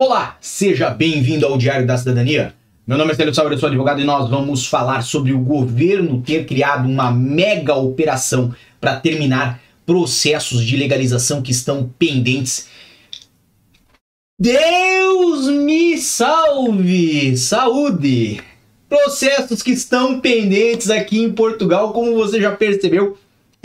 Olá, seja bem-vindo ao Diário da Cidadania. Meu nome é Célio Sauer, eu sou advogado e nós vamos falar sobre o governo ter criado uma mega operação para terminar processos de legalização que estão pendentes. Deus me salve! Saúde! Processos que estão pendentes aqui em Portugal, como você já percebeu,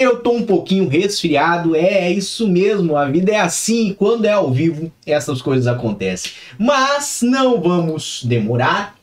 eu tô um pouquinho resfriado, é, é isso mesmo, a vida é assim, quando é ao vivo, essas coisas acontecem. Mas não vamos demorar,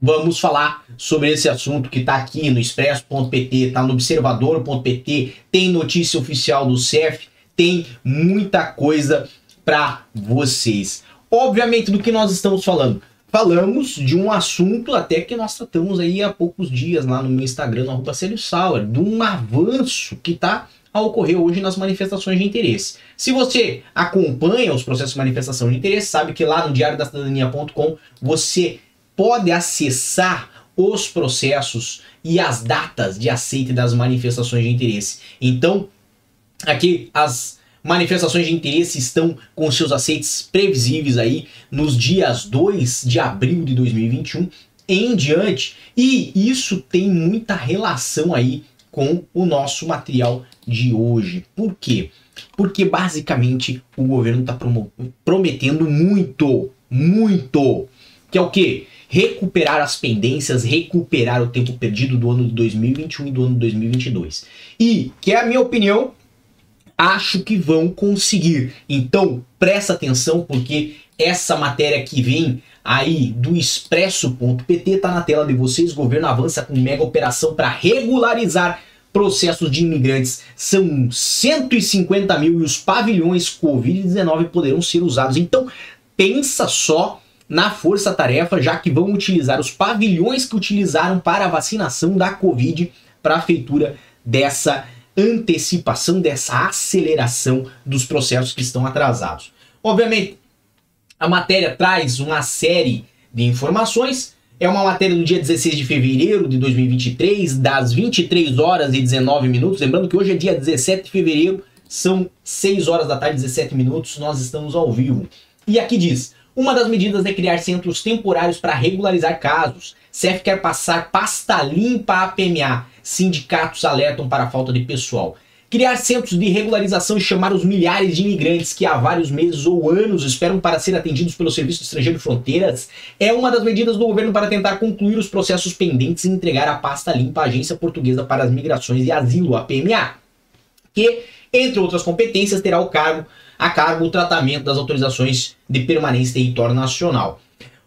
vamos falar sobre esse assunto que tá aqui no expresso.pt, tá no observador.pt, tem notícia oficial do CEF, tem muita coisa para vocês. Obviamente, do que nós estamos falando? Falamos de um assunto até que nós tratamos aí há poucos dias lá no meu Instagram, no arroba Sauer, de um avanço que está a ocorrer hoje nas manifestações de interesse. Se você acompanha os processos de manifestação de interesse, sabe que lá no diariodacidadania.com você pode acessar os processos e as datas de aceite das manifestações de interesse. Então, aqui as manifestações de interesse estão com seus aceites previsíveis aí nos dias 2 de abril de 2021 em diante, e isso tem muita relação aí com o nosso material de hoje. Por quê? Porque basicamente o governo está prometendo muito, muito, que é o quê? Recuperar as pendências, recuperar o tempo perdido do ano de 2021 e do ano de 2022. E, que é a minha opinião, acho que vão conseguir. Então, presta atenção porque essa matéria que vem aí do expresso.pt tá na tela de vocês. Governo avança com mega operação para regularizar processos de imigrantes. São 150 mil e os pavilhões Covid-19 poderão ser usados. Então, pensa só na força-tarefa, já que vão utilizar os pavilhões que utilizaram para a vacinação da Covid para a feitura dessa antecipação, dessa aceleração dos processos que estão atrasados. Obviamente, a matéria traz uma série de informações. É uma matéria do dia 16 de fevereiro de 2023, das 23 horas e 19 minutos. Lembrando que hoje é dia 17 de fevereiro, são 6 horas da tarde, 17 minutos, nós estamos ao vivo. E aqui diz: uma das medidas é criar centros temporários para regularizar casos. CEF quer passar pasta limpa à PMA. Sindicatos alertam para a falta de pessoal. Criar centros de regularização e chamar os milhares de imigrantes que há vários meses ou anos esperam para ser atendidos pelo Serviço Estrangeiro de Fronteiras é uma das medidas do governo para tentar concluir os processos pendentes e entregar a pasta limpa à Agência Portuguesa para as Migrações e Asilo, a PMA, que, entre outras competências, terá o cargo a cargo o tratamento das autorizações de permanência em território nacional.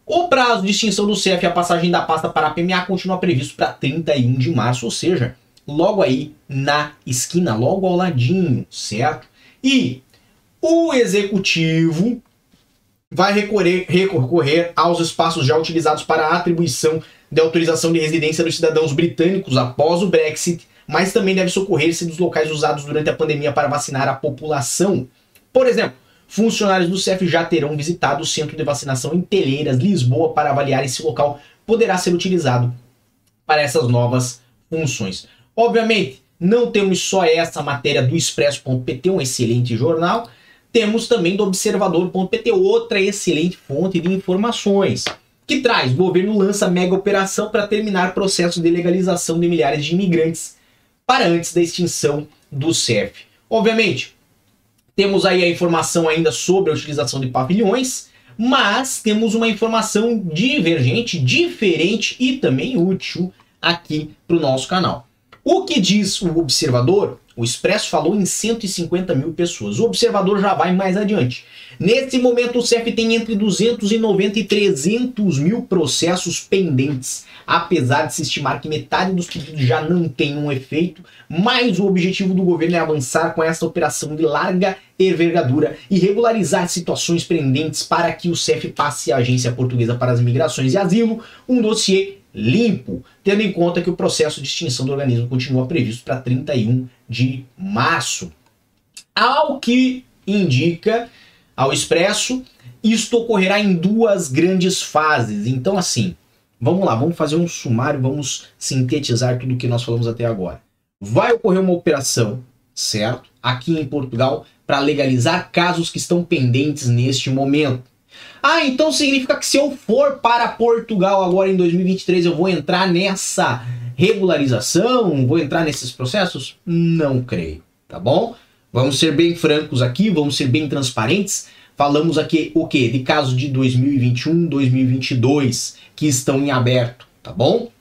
O prazo de extinção do CEF e a passagem da pasta para a PMA continua previsto para 31 de março, ou seja, logo aí na esquina, logo ao ladinho, certo? E o executivo vai recorrer, recorrer aos espaços já utilizados para a atribuição de autorização de residência dos cidadãos britânicos após o Brexit, mas também deve socorrer-se dos locais usados durante a pandemia para vacinar a população. Por exemplo, funcionários do CEF já terão visitado o centro de vacinação em Telheiras, Lisboa, para avaliar se o local poderá ser utilizado para essas novas funções. Obviamente, não temos só essa matéria do Expresso.pt, um excelente jornal, temos também do Observador.pt, outra excelente fonte de informações, que traz: o governo lança mega operação para terminar processo de legalização de milhares de imigrantes para antes da extinção do CEF. Obviamente, temos aí a informação ainda sobre a utilização de pavilhões, mas temos uma informação divergente, diferente e também útil aqui para o nosso canal. O que diz o observador? O Expresso falou em 150 mil pessoas. O observador já vai mais adiante. Nesse momento, o CEF tem entre 290 e 300 mil processos pendentes, apesar de se estimar que metade dos pedidos já não tem um efeito, mas o objetivo do governo é avançar com essa operação de larga envergadura e regularizar situações pendentes para que o CEF passe à Agência Portuguesa para as Migrações e Asilo um dossiê limpo, tendo em conta que o processo de extinção do organismo continua previsto para 31 de março. Ao que indica ao Expresso, isto ocorrerá em duas grandes fases. Então, assim, vamos lá, vamos fazer um sumário, vamos sintetizar tudo o que nós falamos até agora. Vai ocorrer uma operação, certo? Aqui em Portugal, para legalizar casos que estão pendentes neste momento. Ah, então significa que se eu for para Portugal agora em 2023 eu vou entrar nessa regularização, vou entrar nesses processos? Não creio, tá bom? Vamos ser bem francos aqui, vamos ser bem transparentes. Falamos aqui o que? De casos de 2021, 2022 que estão em aberto, tá bom?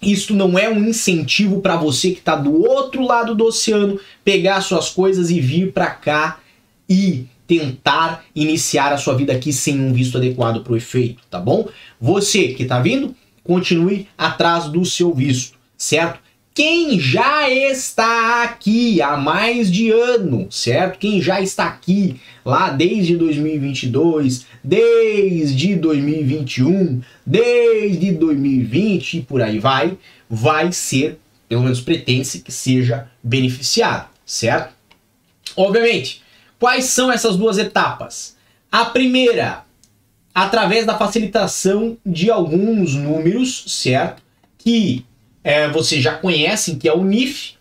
Isto não é um incentivo para você que está do outro lado do oceano pegar suas coisas e vir para cá e tentar iniciar a sua vida aqui sem um visto adequado para o efeito, tá bom? Você que está vindo, continue atrás do seu visto, certo? Quem já está aqui há mais de ano, certo? Quem já está aqui lá desde 2022, desde 2021, desde 2020 e por aí vai, vai ser, pelo menos pretende-se que seja beneficiado, certo? Obviamente, quais são essas duas etapas? A primeira, através da facilitação de alguns números, certo? Que é, vocês já conhecem, que é o NIF,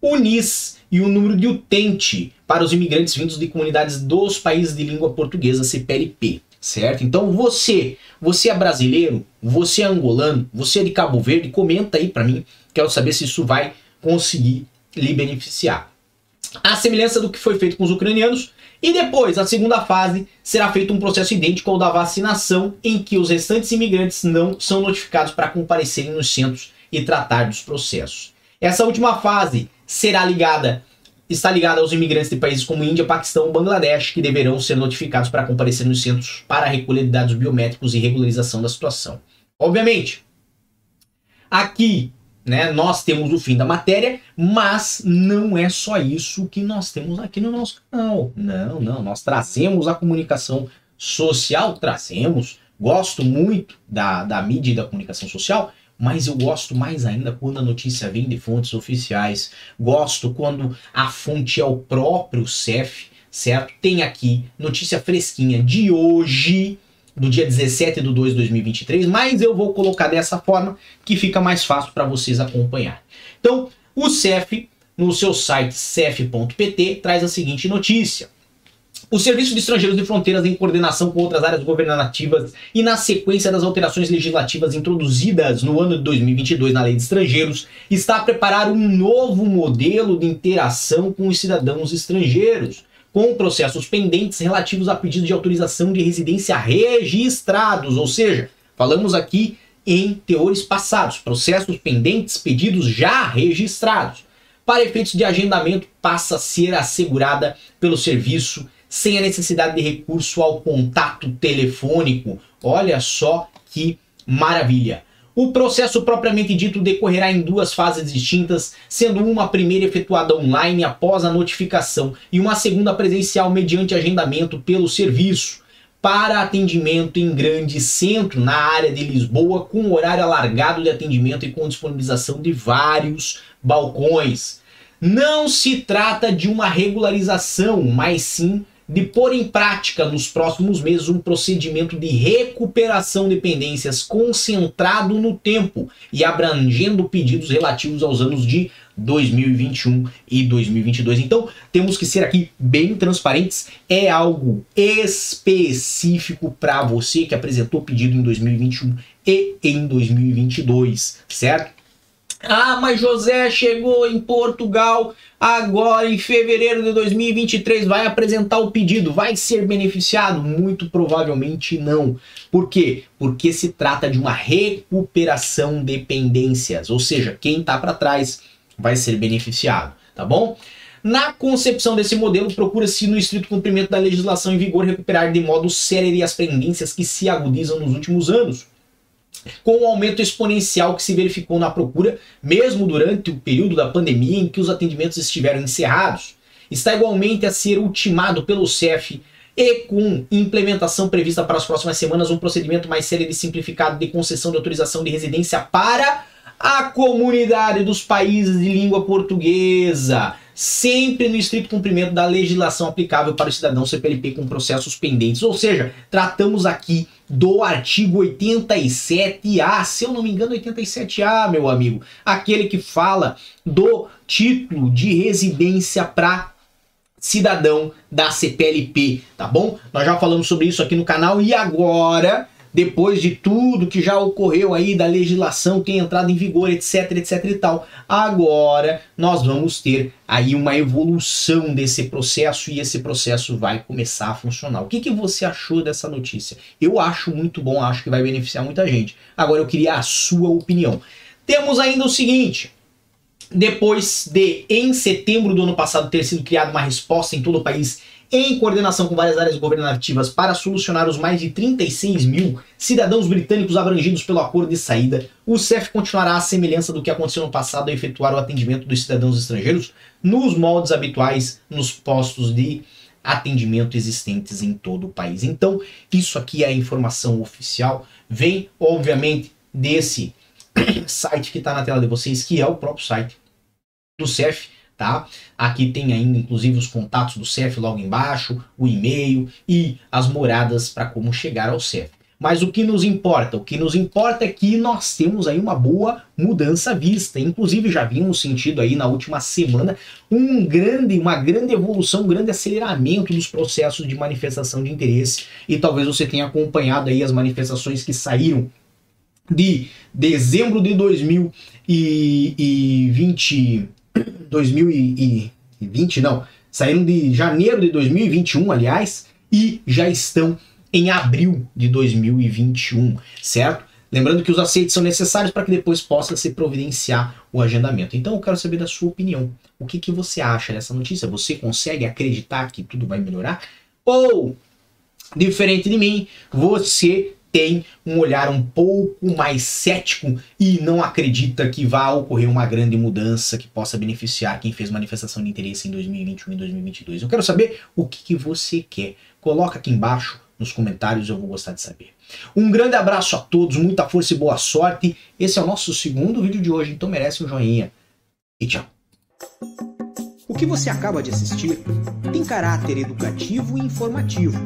o NIS e o número de utente para os imigrantes vindos de comunidades dos países de língua portuguesa, CPLP, certo? Então você, você é brasileiro, você é angolano, você é de Cabo Verde, comenta aí para mim, quero saber se isso vai conseguir lhe beneficiar. A semelhança do que foi feito com os ucranianos, e depois, a segunda fase, será feito um processo idêntico ao da vacinação, em que os restantes imigrantes não são notificados para comparecerem nos centros e tratar dos processos. Essa última fase será ligada está ligada aos imigrantes de países como Índia, Paquistão e Bangladesh, que deverão ser notificados para comparecer nos centros para recolher dados biométricos e regularização da situação. Obviamente, aqui né, nós temos o fim da matéria, mas não é só isso que nós temos aqui no nosso canal. Não, não, nós trazemos a comunicação social, trazemos. Gosto muito da, da mídia e da comunicação social, mas eu gosto mais ainda quando a notícia vem de fontes oficiais. Gosto quando a fonte é o próprio CEF, certo? Tem aqui notícia fresquinha de hoje, do dia 17 de 2 de 2023, mas eu vou colocar dessa forma que fica mais fácil para vocês acompanhar. Então, o CEF, no seu site cef.pt, traz a seguinte notícia. O Serviço de Estrangeiros de Fronteiras, em coordenação com outras áreas governativas e na sequência das alterações legislativas introduzidas no ano de 2022 na Lei de Estrangeiros, está a preparar um novo modelo de interação com os cidadãos estrangeiros, com processos pendentes relativos a pedidos de autorização de residência registrados, ou seja, falamos aqui em teores passados, processos pendentes, pedidos já registrados. Para efeitos de agendamento, passa a ser assegurada pelo serviço sem a necessidade de recurso ao contato telefônico. Olha só que maravilha! O processo propriamente dito decorrerá em duas fases distintas, sendo uma primeira efetuada online após a notificação e uma segunda presencial mediante agendamento pelo serviço para atendimento em grande centro na área de Lisboa, com horário alargado de atendimento e com disponibilização de vários balcões. Não se trata de uma regularização, mas sim de pôr em prática nos próximos meses um procedimento de recuperação de pendências concentrado no tempo e abrangendo pedidos relativos aos anos de 2021 e 2022. Então, temos que ser aqui bem transparentes. É algo específico para você que apresentou pedido em 2021 e em 2022, certo? Ah, mas José chegou em Portugal agora em fevereiro de 2023, vai apresentar o pedido, vai ser beneficiado? Muito provavelmente não. Por quê? Porque se trata de uma recuperação de pendências, ou seja, quem está para trás vai ser beneficiado, tá bom? Na concepção desse modelo, procura-se, no estrito cumprimento da legislação em vigor, recuperar de modo célere as pendências que se agudizam nos últimos anos com o aumento exponencial que se verificou na procura, mesmo durante o período da pandemia em que os atendimentos estiveram encerrados. Está igualmente a ser ultimado pelo CEF e com implementação prevista para as próximas semanas um procedimento mais sério e simplificado de concessão de autorização de residência para a comunidade dos países de língua portuguesa, sempre no estrito cumprimento da legislação aplicável para o cidadão CPLP com processos pendentes. Ou seja, tratamos aqui do artigo 87A, se eu não me engano, 87A, meu amigo, aquele que fala do título de residência para cidadão da CPLP, tá bom? Nós já falamos sobre isso aqui no canal e agora depois de tudo que já ocorreu aí da legislação ter entrado em vigor, etc, etc e tal. Agora nós vamos ter aí uma evolução desse processo e esse processo vai começar a funcionar. O que, que você achou dessa notícia? Eu acho muito bom, acho que vai beneficiar muita gente. Agora eu queria a sua opinião. Temos ainda o seguinte, depois de, em setembro do ano passado, ter sido criada uma resposta em todo o país em coordenação com várias áreas governativas para solucionar os mais de 36 mil cidadãos britânicos abrangidos pelo acordo de saída, o CEF continuará à semelhança do que aconteceu no passado a efetuar o atendimento dos cidadãos estrangeiros nos moldes habituais nos postos de atendimento existentes em todo o país. Então, isso aqui é a informação oficial, vem, obviamente, desse site que está na tela de vocês, que é o próprio site do CEF, tá? Aqui tem ainda inclusive os contatos do CEF logo embaixo, o e-mail e as moradas para como chegar ao CEF. Mas o que nos importa? O que nos importa é que nós temos aí uma boa mudança vista. Inclusive já vimos sentido aí na última semana um grande, uma grande evolução, um grande aceleramento dos processos de manifestação de interesse. E talvez você tenha acompanhado aí as manifestações que saíram de dezembro de 2020 2020, não, saíram de janeiro de 2021, aliás, e já estão em abril de 2021, certo? Lembrando que os aceites são necessários para que depois possa se providenciar o agendamento. Então eu quero saber da sua opinião. O que, que você acha dessa notícia? Você consegue acreditar que tudo vai melhorar? Ou, diferente de mim, você tem um olhar um pouco mais cético e não acredita que vá ocorrer uma grande mudança que possa beneficiar quem fez manifestação de interesse em 2021 e 2022. Eu quero saber o que, que você quer. Coloca aqui embaixo nos comentários, eu vou gostar de saber. Um grande abraço a todos, muita força e boa sorte. Esse é o nosso segundo vídeo de hoje, então merece um joinha. E tchau. O que você acaba de assistir tem caráter educativo e informativo.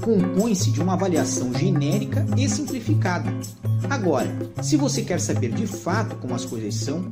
Compõe-se de uma avaliação genérica e simplificada. Agora, se você quer saber de fato como as coisas são,